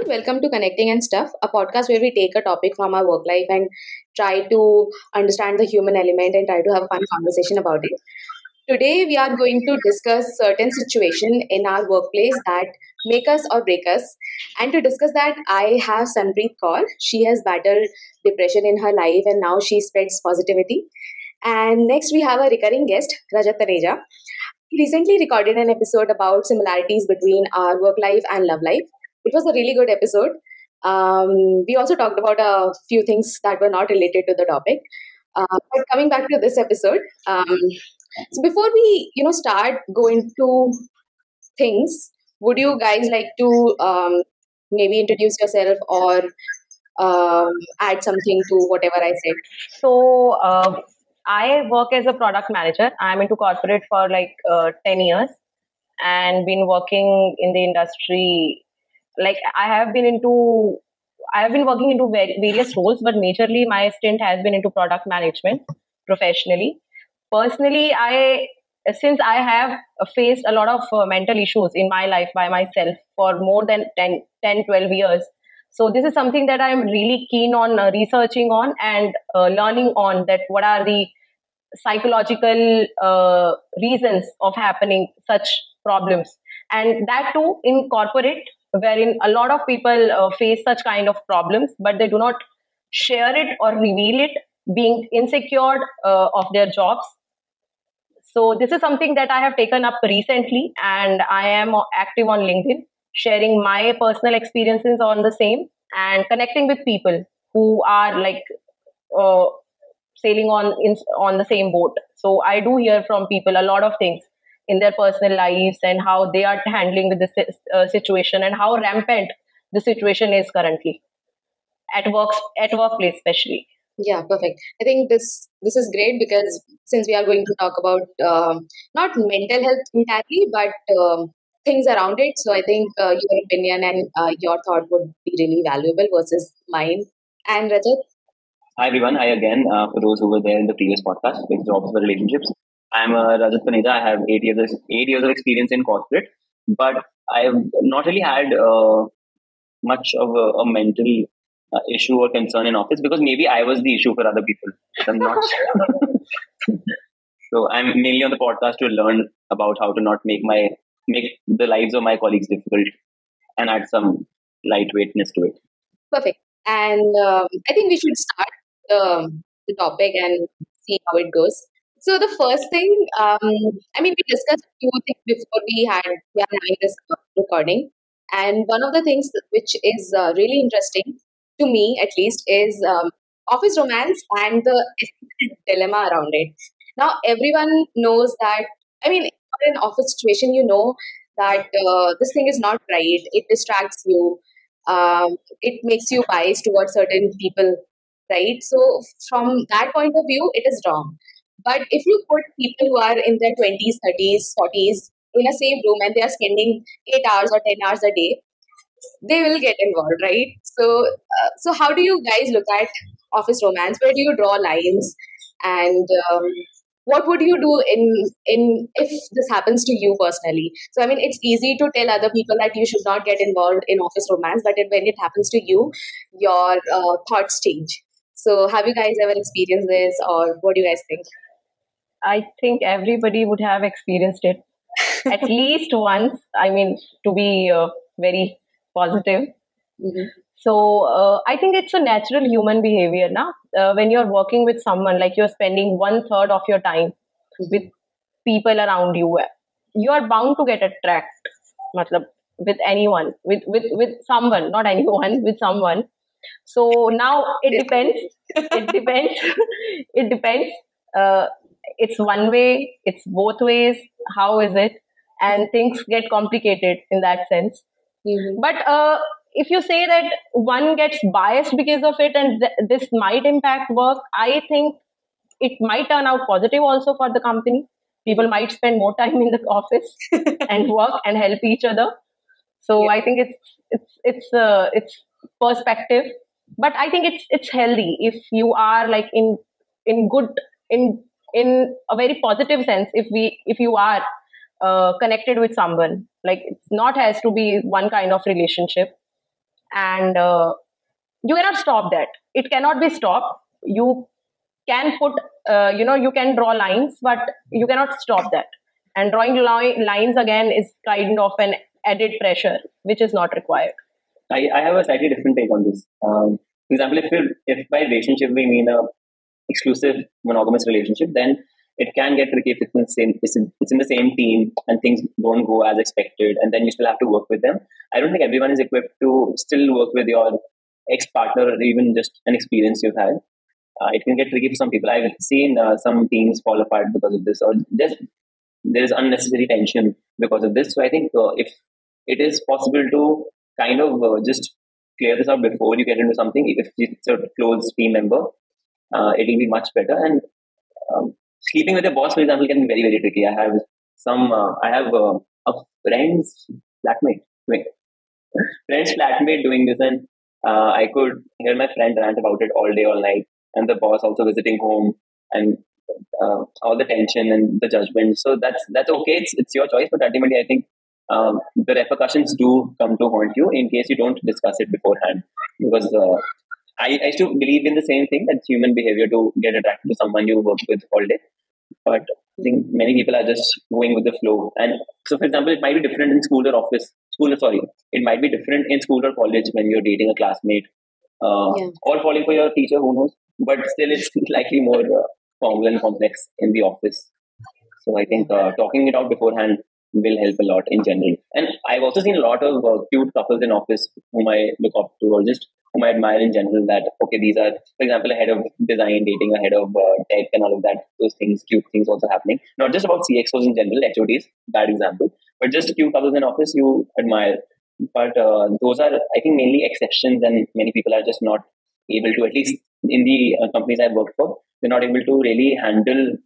everyone. Welcome to Connecting and Stuff, a podcast where we take a topic from our work life and try to understand the human element and try to have a fun conversation about it. Today, we are going to discuss certain situation in our workplace that make us or break us. And to discuss that, I have Sunpreet Kaur. She has battled depression in her life and now she spreads positivity. And next, we have a recurring guest, Rajat Taneja. He recently recorded an episode about similarities between our work life and love life. It was a really good episode. Um, we also talked about a few things that were not related to the topic. Uh, but coming back to this episode, um, so before we you know start going to things, would you guys like to um, maybe introduce yourself or um, add something to whatever I said? So uh, I work as a product manager. I'm into corporate for like uh, 10 years and been working in the industry. Like I have been into, I have been working into various roles, but majorly my stint has been into product management professionally. Personally, I since I have faced a lot of uh, mental issues in my life by myself for more than 10, 10 12 years. So this is something that I'm really keen on uh, researching on and uh, learning on that what are the psychological uh, reasons of happening such problems and that too in corporate wherein a lot of people uh, face such kind of problems but they do not share it or reveal it being insecure uh, of their jobs. So this is something that i have taken up recently and i am active on linkedin sharing my personal experiences on the same and connecting with people who are like uh, sailing on in, on the same boat. So i do hear from people a lot of things in their personal lives and how they are handling with this uh, situation and how rampant the situation is currently. At work at workplace especially. Yeah perfect. I think this this is great because since we are going to talk about um, not mental health entirely but um, things around it. So i think uh, your opinion and uh, your thought would be really valuable versus mine. And rajat? Hi everyone. Hi again. Uh, for those who were there in the previous podcast, with jobs for relationships, I'm uh, Rajat Taneja. I have eight years of, eight years of experience in corporate, but I've not really had uh, much of a, a mental uh, issue or concern in office because maybe I was the issue for other people. I'm not. so I'm mainly on the podcast to learn about how to not make my make the lives of my colleagues difficult and add some lightweightness to it. Perfect. And um, I think we should start the, the topic and see how it goes. So the first thing, um, I mean, we discussed a few things before we had we are having this recording, and one of the things which is uh, really interesting to me, at least, is um, office romance and the dilemma around it. Now, everyone knows that. I mean, in an office situation, you know that uh, this thing is not right. It distracts you. Um, it makes you biased towards certain people right? So from that point of view, it is wrong. But if you put people who are in their 20s, 30s, 40s in a same room and they are spending eight hours or 10 hours a day, they will get involved, right? So, uh, so how do you guys look at office romance? Where do you draw lines? And um, what would you do in in if this happens to you personally? So, I mean, it's easy to tell other people that you should not get involved in office romance, but when it happens to you, your uh, thoughts change. So, have you guys ever experienced this, or what do you guys think? I think everybody would have experienced it at least once. I mean, to be uh, very positive. Mm-hmm. So, uh, I think it's a natural human behavior now. Uh, when you're working with someone, like you're spending one third of your time mm-hmm. with people around you, you are bound to get attracted. Matlab, with anyone, with, with, with someone, not anyone, with someone so now it depends. it depends. it depends. Uh, it's one way. It's both ways. How is it? And things get complicated in that sense. Mm-hmm. But uh, if you say that one gets biased because of it, and th- this might impact work, I think it might turn out positive also for the company. People might spend more time in the office and work and help each other. So yeah. I think it's it's it's uh, it's perspective but i think it's it's healthy if you are like in in good in in a very positive sense if we if you are uh, connected with someone like it's not has to be one kind of relationship. And uh, you cannot stop that. It cannot be stopped. You can put uh, you know you can draw lines but you cannot stop that. And drawing li- lines again is kind of an added pressure which is not required. I, I have a slightly different take on this. Um, for example, if if by relationship we mean a exclusive monogamous relationship, then it can get tricky if it's in the same it's in, it's in the same team and things don't go as expected, and then you still have to work with them. I don't think everyone is equipped to still work with your ex partner or even just an experience you've had. Uh, it can get tricky for some people. I've seen uh, some teams fall apart because of this, or just there's unnecessary tension because of this. So I think uh, if it is possible to kind of uh, just clear this out before you get into something. If it's a close team member, uh, it'll be much better. And um, sleeping with your boss, for example, can be very very tricky. I have some. Uh, I have uh, a friend's flatmate. Wait, friend's flatmate doing this, and uh, I could hear my friend rant about it all day, all night, and the boss also visiting home, and uh, all the tension and the judgment. So that's that's okay. It's it's your choice, but ultimately, I think um, the repercussions do come to haunt you in case you don't discuss it beforehand. Because I, I still believe in the same thing that's human behavior to get attracted to someone you work with all day. But I think many people are just going with the flow. And so, for example, it might be different in school or office. School, sorry, it might be different in school or college when you're dating a classmate uh, Yeah. or falling for your teacher, who knows. But still, it's likely more uh, formal and complex in the office. So I think uh, talking it out beforehand will help a lot in general. And I've also seen a lot of uh, cute couples in office whom I look up to or just whom I admire in general that, okay, these are, for example, a head of design, dating, a head of uh, tech, and all of that, those things, cute things also happening. Not just about CXOs in general, HODs, bad example, but just cute couples in office you admire. But uh, those are, I think, mainly exceptions, and many people are just not able to, at least in the uh, companies I've worked for, they're not able to really handle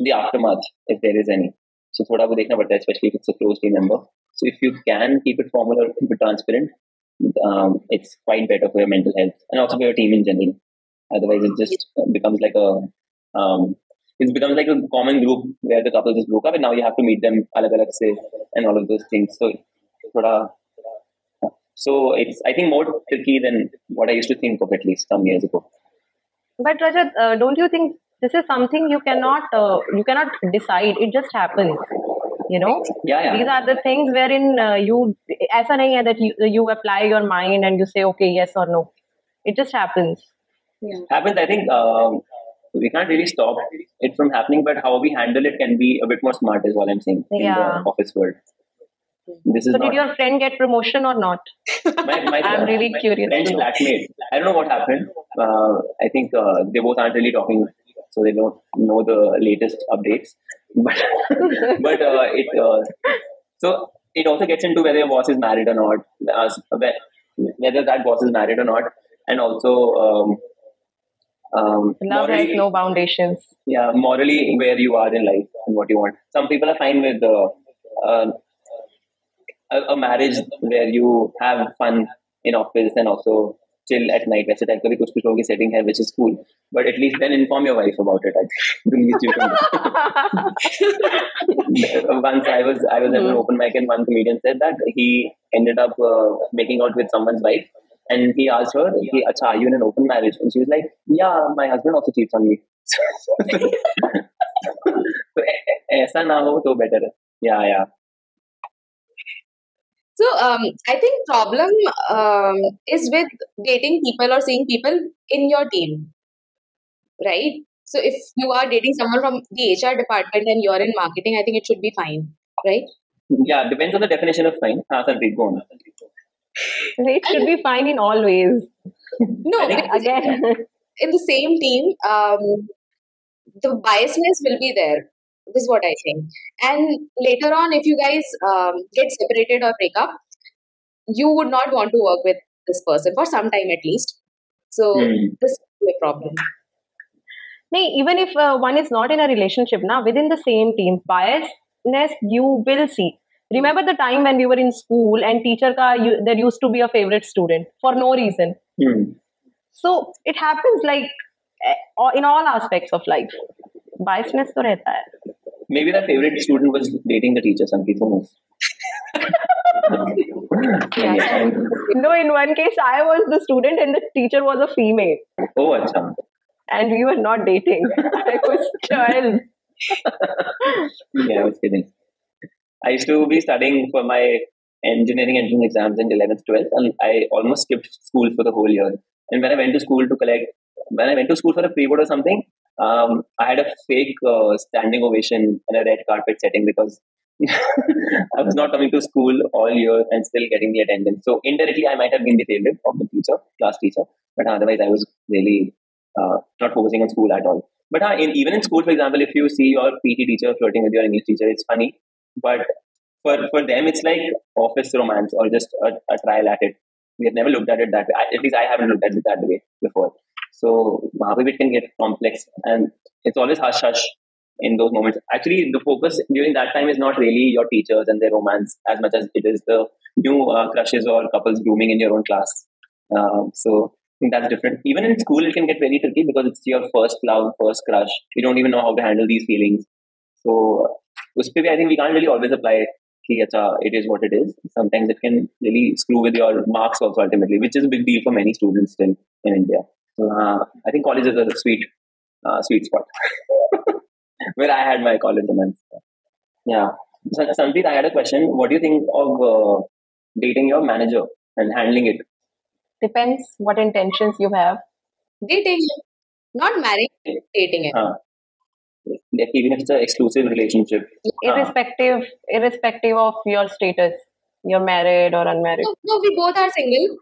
the aftermath if there is any. So, thoda wo dekhna padta especially if it's a close team member. So, if you can keep it formal or keep it transparent, um, it's quite better for your mental health and also for your team in general. Otherwise, it just becomes like a um, it becomes like a common group where the couple just broke up and now you have to meet them alag alag and all of those things. So so it's I think more tricky than what I used to think of at least some years ago. but rajat uh, don't you think this is something you cannot uh, you cannot decide it just happens you know yeah, yeah. these are the things wherein uh, you as nahi hai that you, you apply your mind and you say okay yes or no it just happens yeah. happens i think um, we can't really stop it from happening but how we handle it can be a bit more smart is what i'm saying yeah. in the office world this so did your friend get promotion or not? my, my, I'm really my curious. Friend's blackmailed. I don't know what happened. Uh, I think uh, they both aren't really talking, so they don't know the latest updates. But but uh, it uh, so it also gets into whether your boss is married or not, whether that boss is married or not, and also. Um, um, love has no foundations yeah, morally where you are in life and what you want. Some people are fine with uh, uh, a, a marriage where you have fun in office and also chill at night. वैसे type का भी कुछ कुछ लोगों की setting है, which is cool. But at least then inform your wife about it. I think. Once I was I was at an open mic and one comedian said that he ended up uh, making out with someone's wife. And he asked her, कि, "अच्छा, are you in an open marriage?" And she was like, "Yeah, my husband also cheats on me." तो ऐ- ऐ- ऐसा ना हो तो better है या या so um, I think problem um, is with dating people or seeing people in your team, right? So if you are dating someone from the HR department and you're in marketing, I think it should be fine, right? yeah depends on the definition of fine हाँ Sandeep go on it should be fine in all ways No, I think- because again in the same team, um, the biasness will be there. This is what I think. And later on, if you guys um, get separated or break up, you would not want to work with this person for some time at least. So Hmm. this is be a problem. No, even if uh, one is not in a relationship now within the same team biasness you will see remember the time when we were in school and teacher ka you, there used to be a favorite student for no reason hmm. so it happens like eh, in all aspects of life biasness to rehta hai maybe the favorite student was dating the teacher Sandeep who knows Yeah. Yeah. No, in one case, I was the student and the teacher was a female, Oh, acha. and we were not dating. I was 12. Yeah, I was kidding. I used to be studying for my engineering entrance exams in 11th, 12th, and I almost skipped school for the whole year. And when I went to school to collect, when I went to school for a pre-board or something, um, I had a fake uh, standing ovation and a red carpet setting because I was not coming to school all year and still getting the attendance. So indirectly, I might have been the favorite of the teacher, class teacher, but otherwise, I was really uh, not focusing on school at all. But uh, in, even in school, for example, if you see your PT teacher flirting with your English teacher, it's funny. But for, for them, it's like office romance or just a, a trial at it. We have never looked at it that way. I, at least I haven't looked at it that way before. So maybe it can get complex and it's always hush hush in those moments. Actually, the focus during that time is not really your teachers and their romance as much as it is the new uh, crushes or couples grooming in your own class. Um, so I think that's different. Even in school, it can get very tricky because it's your first love, first crush. You don't even know how to handle these feelings. So, uspeh I think we can't really always apply ki, acha, it is what it is. Sometimes it can really screw with your marks also ultimately, which is a big deal for many students still in India. So uh, I think college is a sweet, uh, sweet spot where I had my college romance. Yeah. So, Sunpreet, I had a question. What do you think of uh, dating your manager and handling it? Depends what intentions you have. Dating, not marrying, dating it. Uh, even if it's an exclusive relationship. Uh, Irrespective, irrespective of your status, you're married or unmarried. No, no, we both are single.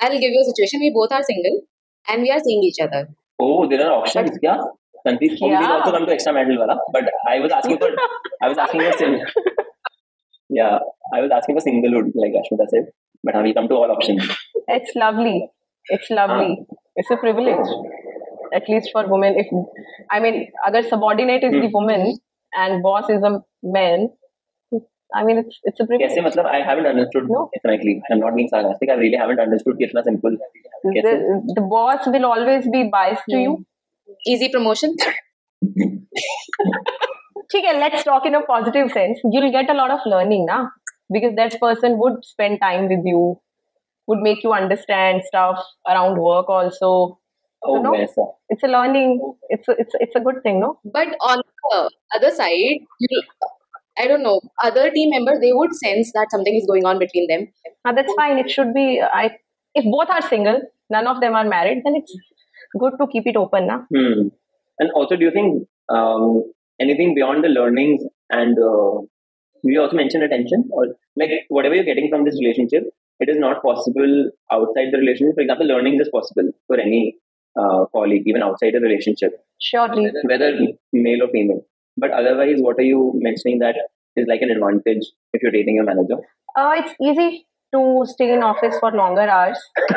I'll give you a situation. We both are single and we are seeing each other. oh, there are options. Yeah. Oh, Yeah. we'll also come to extra medal wala. But I was asking for, I was asking for single. Yeah, I was asking for singlehood, like Ashmita said. But uh, we come to all options. It's lovely. It's lovely. It's a privilege. At least for women. If I mean, other subordinate is the Hmm. woman and boss is a man. I mean, it's it's a privilege. कैसे मतलब I haven't understood No. frankly. I'm not being sarcastic. I really haven't understood कि इतना simple. कैसे? The, the boss will always be biased to you. Easy promotion. Okay, let's talk in a positive sense. You'll get a lot of learning now because that person would spend time with you, would make you understand stuff around work also. Oh, no. वैसा. It's a learning. It's a, it's it's a good thing, no? But on the other side, you, I don't know, other team members, they would sense that something is going on between them. Uh, that's fine. It should be. I if both are single, none of them are married, then it's good to keep it open, na? Hmm. And also, do you think um, anything beyond the learnings and uh, you also mentioned attention or like whatever you're getting from this relationship, it is not possible outside the relationship. For example, learnings is possible for any uh, colleague, even outside the relationship, Surely. whether male or female. But otherwise, what are you mentioning that is like an advantage if you're dating your manager? Uh, it's easy to stay in office for longer hours.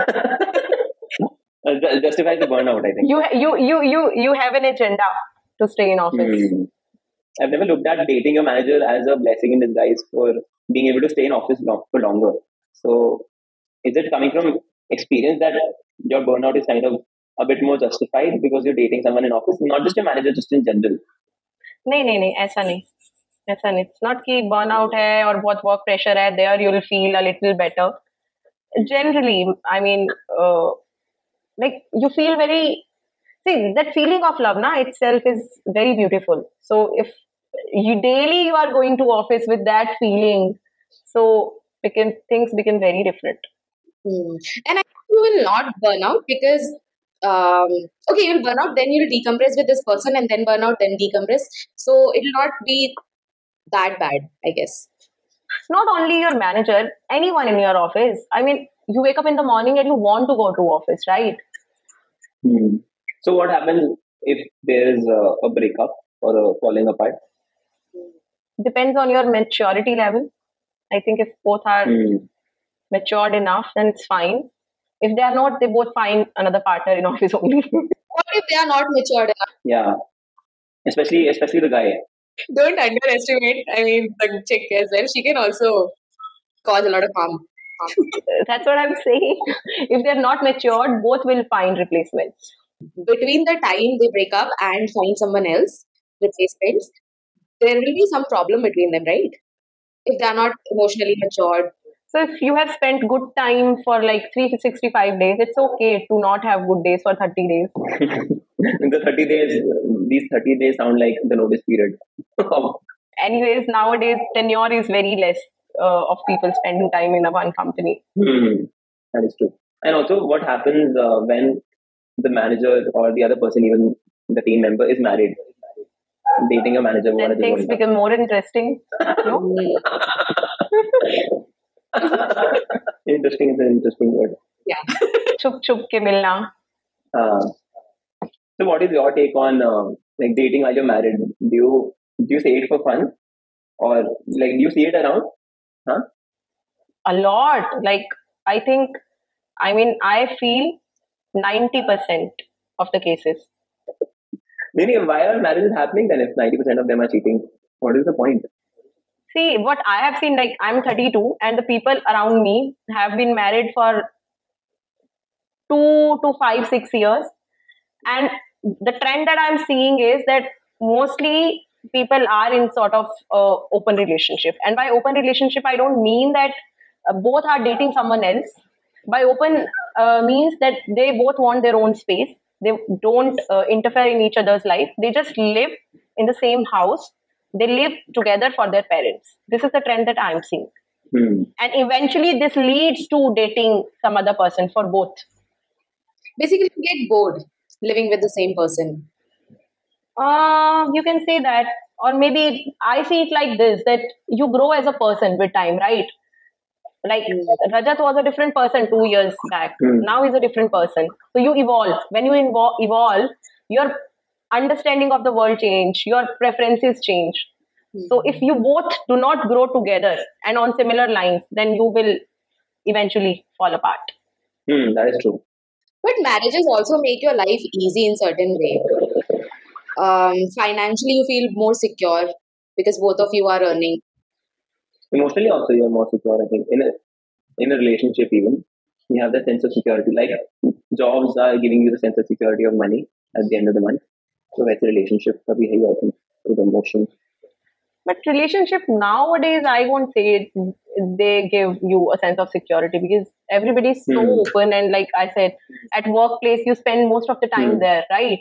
Ju- justifies the burnout, I think. You you you you you have an agenda to stay in office. Hmm. I've never looked at dating your manager as a blessing in disguise for being able to stay in office long, for longer. So, is it coming from experience that your burnout is kind of a bit more justified because you're dating someone in office, not just your manager, just in general? नहीं नहीं नहीं ऐसा नहीं ऐसा नहीं it's not कि burnout है और बहुत वर्क प्रेशर है there you will feel a little better generally i mean uh, like you feel very see that feeling of love na itself is very beautiful so if you daily you are going to office with that feeling so became things become very different Hmm. And I think you will not burn out because, um, okay, you'll burn out, then you'll decompress with this person, and then burn out, then decompress. So it'll not be that bad, I guess. not only your manager anyone in your office i mean you wake up in the morning and you want to go to office right Hmm. So, what happens if there's a, a breakup or a falling apart? depends on your maturity level. I think if both are Hmm. matured enough, then it's fine. If they are not, they both find another partner in office only. What if they are not matured enough? Yeah, especially especially the guy. Don't underestimate, I mean, the chick as well. She can also cause a lot of harm. That's what I'm saying. If they're not matured, both will find replacements. Between the time they break up and find someone else, replacements, there will be some problem between them, right? If they are not emotionally matured. So if you have spent good time for like 365 days, it's okay to not have good days for 30 days. In the 30 days, these 30 days sound like the notice period. Anyways, nowadays tenure is very less uh, of people spending time in a one company. Hmm, that is true. And also, what happens uh, when the manager or the other person, even the team member, is married? Dating a manager. Then things become more interesting. No? Interesting is an interesting word. Yeah. chup chup ke milna. Uh, so, what is your take on uh, like dating while you're married? Do you do you say it for fun, or like do you see it around? Huh? A lot. Like I think, I mean, I feel 90% of the cases. Meaning, why are marriages happening then if ninety percent of them are cheating? What is the point? See, what I have seen, like I'm 32, and the people around me have been married for two to five, six years. And the trend that I'm seeing is that mostly people are in sort of uh, open relationship. And by open relationship, I don't mean that uh, both are dating someone else. By open uh, means that they both want their own space. They don't uh, interfere in each other's life. They just live in the same house. They live together for their parents. This is the trend that I'm seeing. Hmm. And eventually, this leads to dating some other person for both. Basically, you get bored living with the same person. Uh, you can say that, or maybe I see it like this: that you grow as a person with time, right? Like Rajat was a different person two years back. Hmm. Now he's a different person. So you evolve. When you invo- evolve, your understanding of the world change. Your preferences change. So if you both do not grow together and on similar lines, then you will eventually fall apart. Hmm, that is true. But marriages also make your life easy in certain way. Um, financially, you feel more secure because both of you are earning. Emotionally, also, you're more secure. I think in a in a relationship, even you have the sense of security. Like jobs are giving you the sense of security of money at the end of the month. So that's a relationship. का भी है ही, I think with emotion. But relationship nowadays, I won't say it, they give you a sense of security because everybody is so Hmm. open and like I said, at workplace you spend most of the time Hmm. there, right?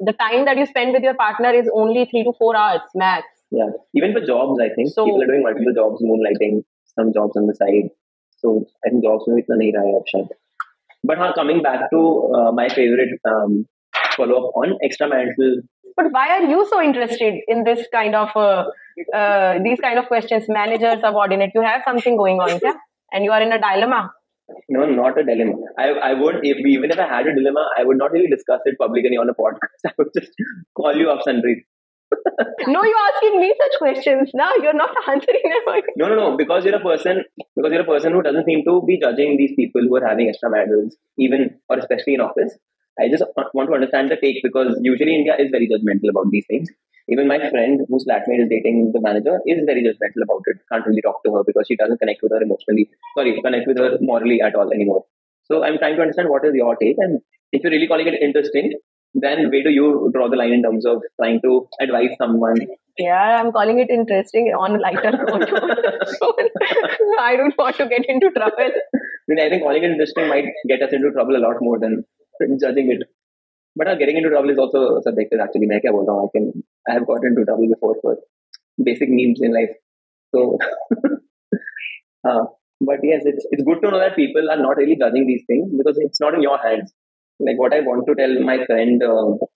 The time that you spend with your partner is only three to four hours max. Yeah, even for jobs, I think So- people are doing multiple jobs, moonlighting, some jobs on the side. So I think jobs में इतना नहीं रहा है अब शायद. But हाँ, coming back to uh, my favorite um, follow up on extramarital But why are you so interested in this kind of uh, uh, these kind of questions? Manager, subordinate, you have something going on, yeah? And you are in a dilemma. No, not a dilemma. I, I would, if even if I had a dilemma, I would not really discuss it publicly on a podcast. I would just call you up, Sandeep. No, you're asking me such questions. Now you're not answering them. No, no, no. Because you're a person, because you're a person who doesn't seem to be judging these people who are having extramaritals, even or especially in office. I just want to understand the take because usually India is very judgmental about these things. Even my friend whose flatmate is dating the manager is very judgmental about it. Can't really talk to her because she doesn't connect with her emotionally. Sorry, connect with her morally at all anymore. So I'm trying to understand what is your take, and if you're really calling it interesting, then where do you draw the line in terms of trying to advise someone? Yeah, I'm calling it interesting on a lighter note. I don't want to get into trouble. I mean, I think calling it interesting might get us into trouble a lot more than judging it. But uh, getting into trouble is also subjective. Actually, मैं क्या बोल रहा हूँ? I can I have got into trouble before for basic memes in life. So, uh, but yes, it's it's good to know that people are not really judging these things because it's not in your hands. Like what I want to tell my friend uh,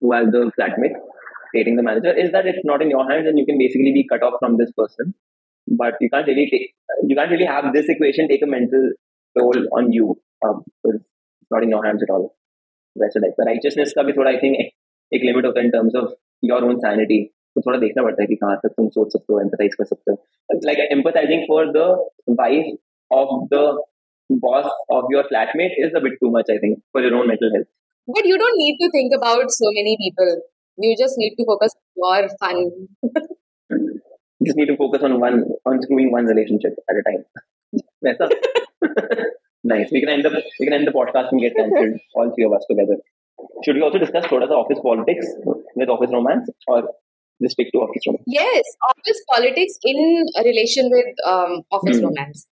who has the flatmate dating the manager is that it's not in your hands and you can basically be cut off from this person. But you can't really take you can't really have this equation take a mental toll on you um, because not in your hands at all. वैसे type का righteousness का भी थोड़ा I think एक limit होता है in terms of your own sanity तो थोड़ा देखना पड़ता है कि कहाँ तक तुम सोच सकते हो एम्पथाइज कर सकते हो like empathising for the wife of the boss of your flatmate is a bit too much, I think, for your own mental health. But you don't need to think about so many people. You just need to focus on your fun. You just need to focus on one, on screwing one relationship at a time. That's nice. We can end the we can end the podcast and get cancelled, all three of us together. Should we also discuss of the office politics with office romance, or just stick to office romance? Yes, office politics in relation with um, office Hmm. romance.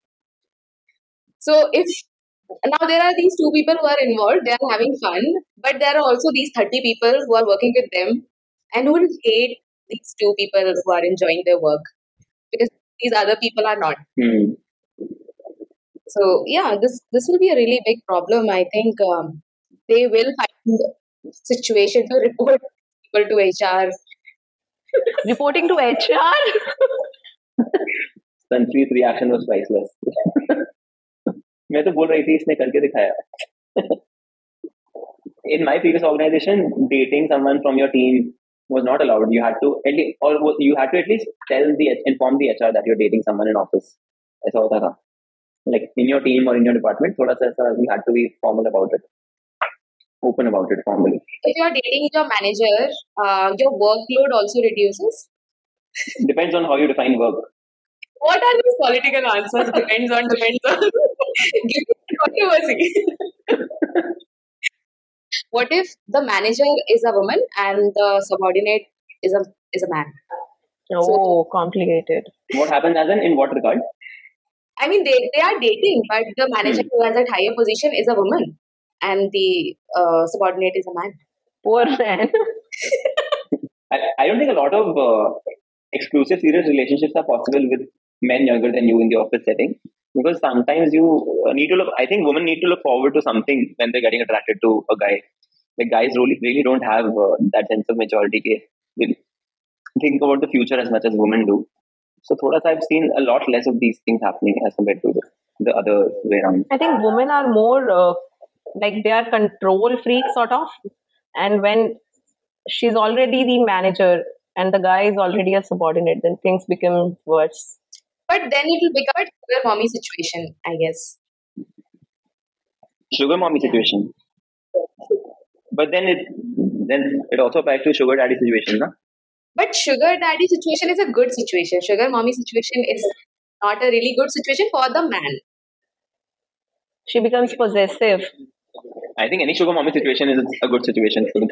So if now there are these two people who are involved, they are having fun, but there are also these 30 people who are working with them and who will hate these two people who are enjoying their work because these other people are not. Hmm. So yeah, this this will be a really big problem. I think um, they will find situation to report people to HR. Reporting to HR. Sanjeev's reaction was priceless. मैं तो बोल रही थी इसने करके दिखाया in my previous organization dating someone from your team was not allowed you had to at least, or was- you had to at least tell the inform the hr that you're dating someone in office ऐसा होता था like in your team or in your department, thoda sa aisa, you had to be formal about it, open about it formally. If you're dating your manager, uh, your workload also reduces? Depends on how you define work. What are these political answers? depends on, depends on. Give me controversy. what if the manager is a woman and the subordinate is a is a man? Oh, so, complicated. What happens as in in what regard? I mean, they, they are dating, but the manager who has a higher position is a woman, and the uh, subordinate is a man. Poor man. I, I don't think a lot of uh, exclusive serious relationships are possible with men younger than you in the office setting. Because sometimes you uh, need to look i think women need to look forward to something when they're getting attracted to a guy. Like guys really really don't have uh, that sense of maturity ke they think about the future as much as women do so thoda sa i've seen a lot less of these things happening as compared to the, the other way around I think women are more uh, like they are control freaks, sort of. And when she's already the manager and the guy is already a subordinate, then things become worse. But then it will become a sugar mommy situation, I guess. sugar mommy situation but then it then it also applies to sugar daddy situation na? But sugar daddy situation is a good situation. Sugar mommy situation is not a really good situation for the man. She becomes possessive. I think any sugar mommy situation is a good situation for them.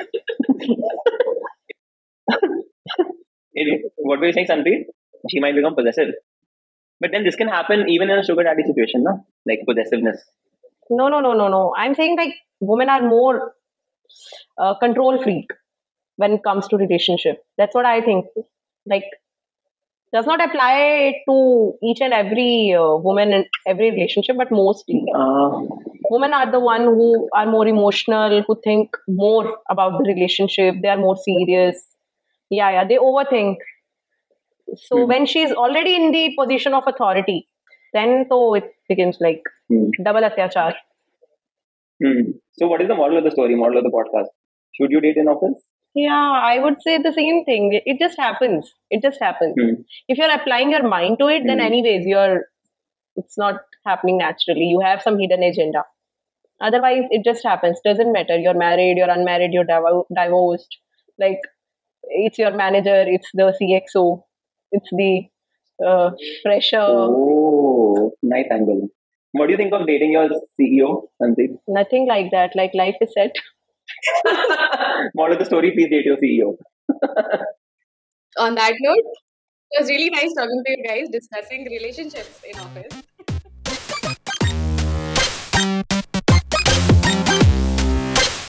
It- what were you saying, Sunpreet? She might become possessive. But then this can happen even in a sugar daddy situation, no? Like possessiveness. No, no, no, no, no. I'm saying like women are more uh, control freak when it comes to relationship. That's what I think. Like does not apply to each and every uh, woman in every relationship, but mostly Uh, women are the one who are more emotional, who think more about the relationship. They are more serious. Yeah, yeah. They overthink. So Hmm. when she's already in the position of authority, then so it becomes like hmm. double atyachar. Hmm. So what is the model of the story, model of the podcast? Should you date in office? Yeah, I would say the same thing. It- just happens. It just happens. Hmm. If you're applying your mind to it, then Hmm. anyways, you're it's not happening naturally. You have some hidden agenda. Otherwise, it just happens. Doesn't matter. You're married, you're unmarried, you're divo- divorced. Like it's your manager, it's the CXO, it's the uh, fresher. Oh, nice angle. What do you think of dating your CEO, Sandeep? Nothing like that. Like life is set. Model of the story, please date your CEO. On that note, it was really nice talking to you guys discussing relationships in office.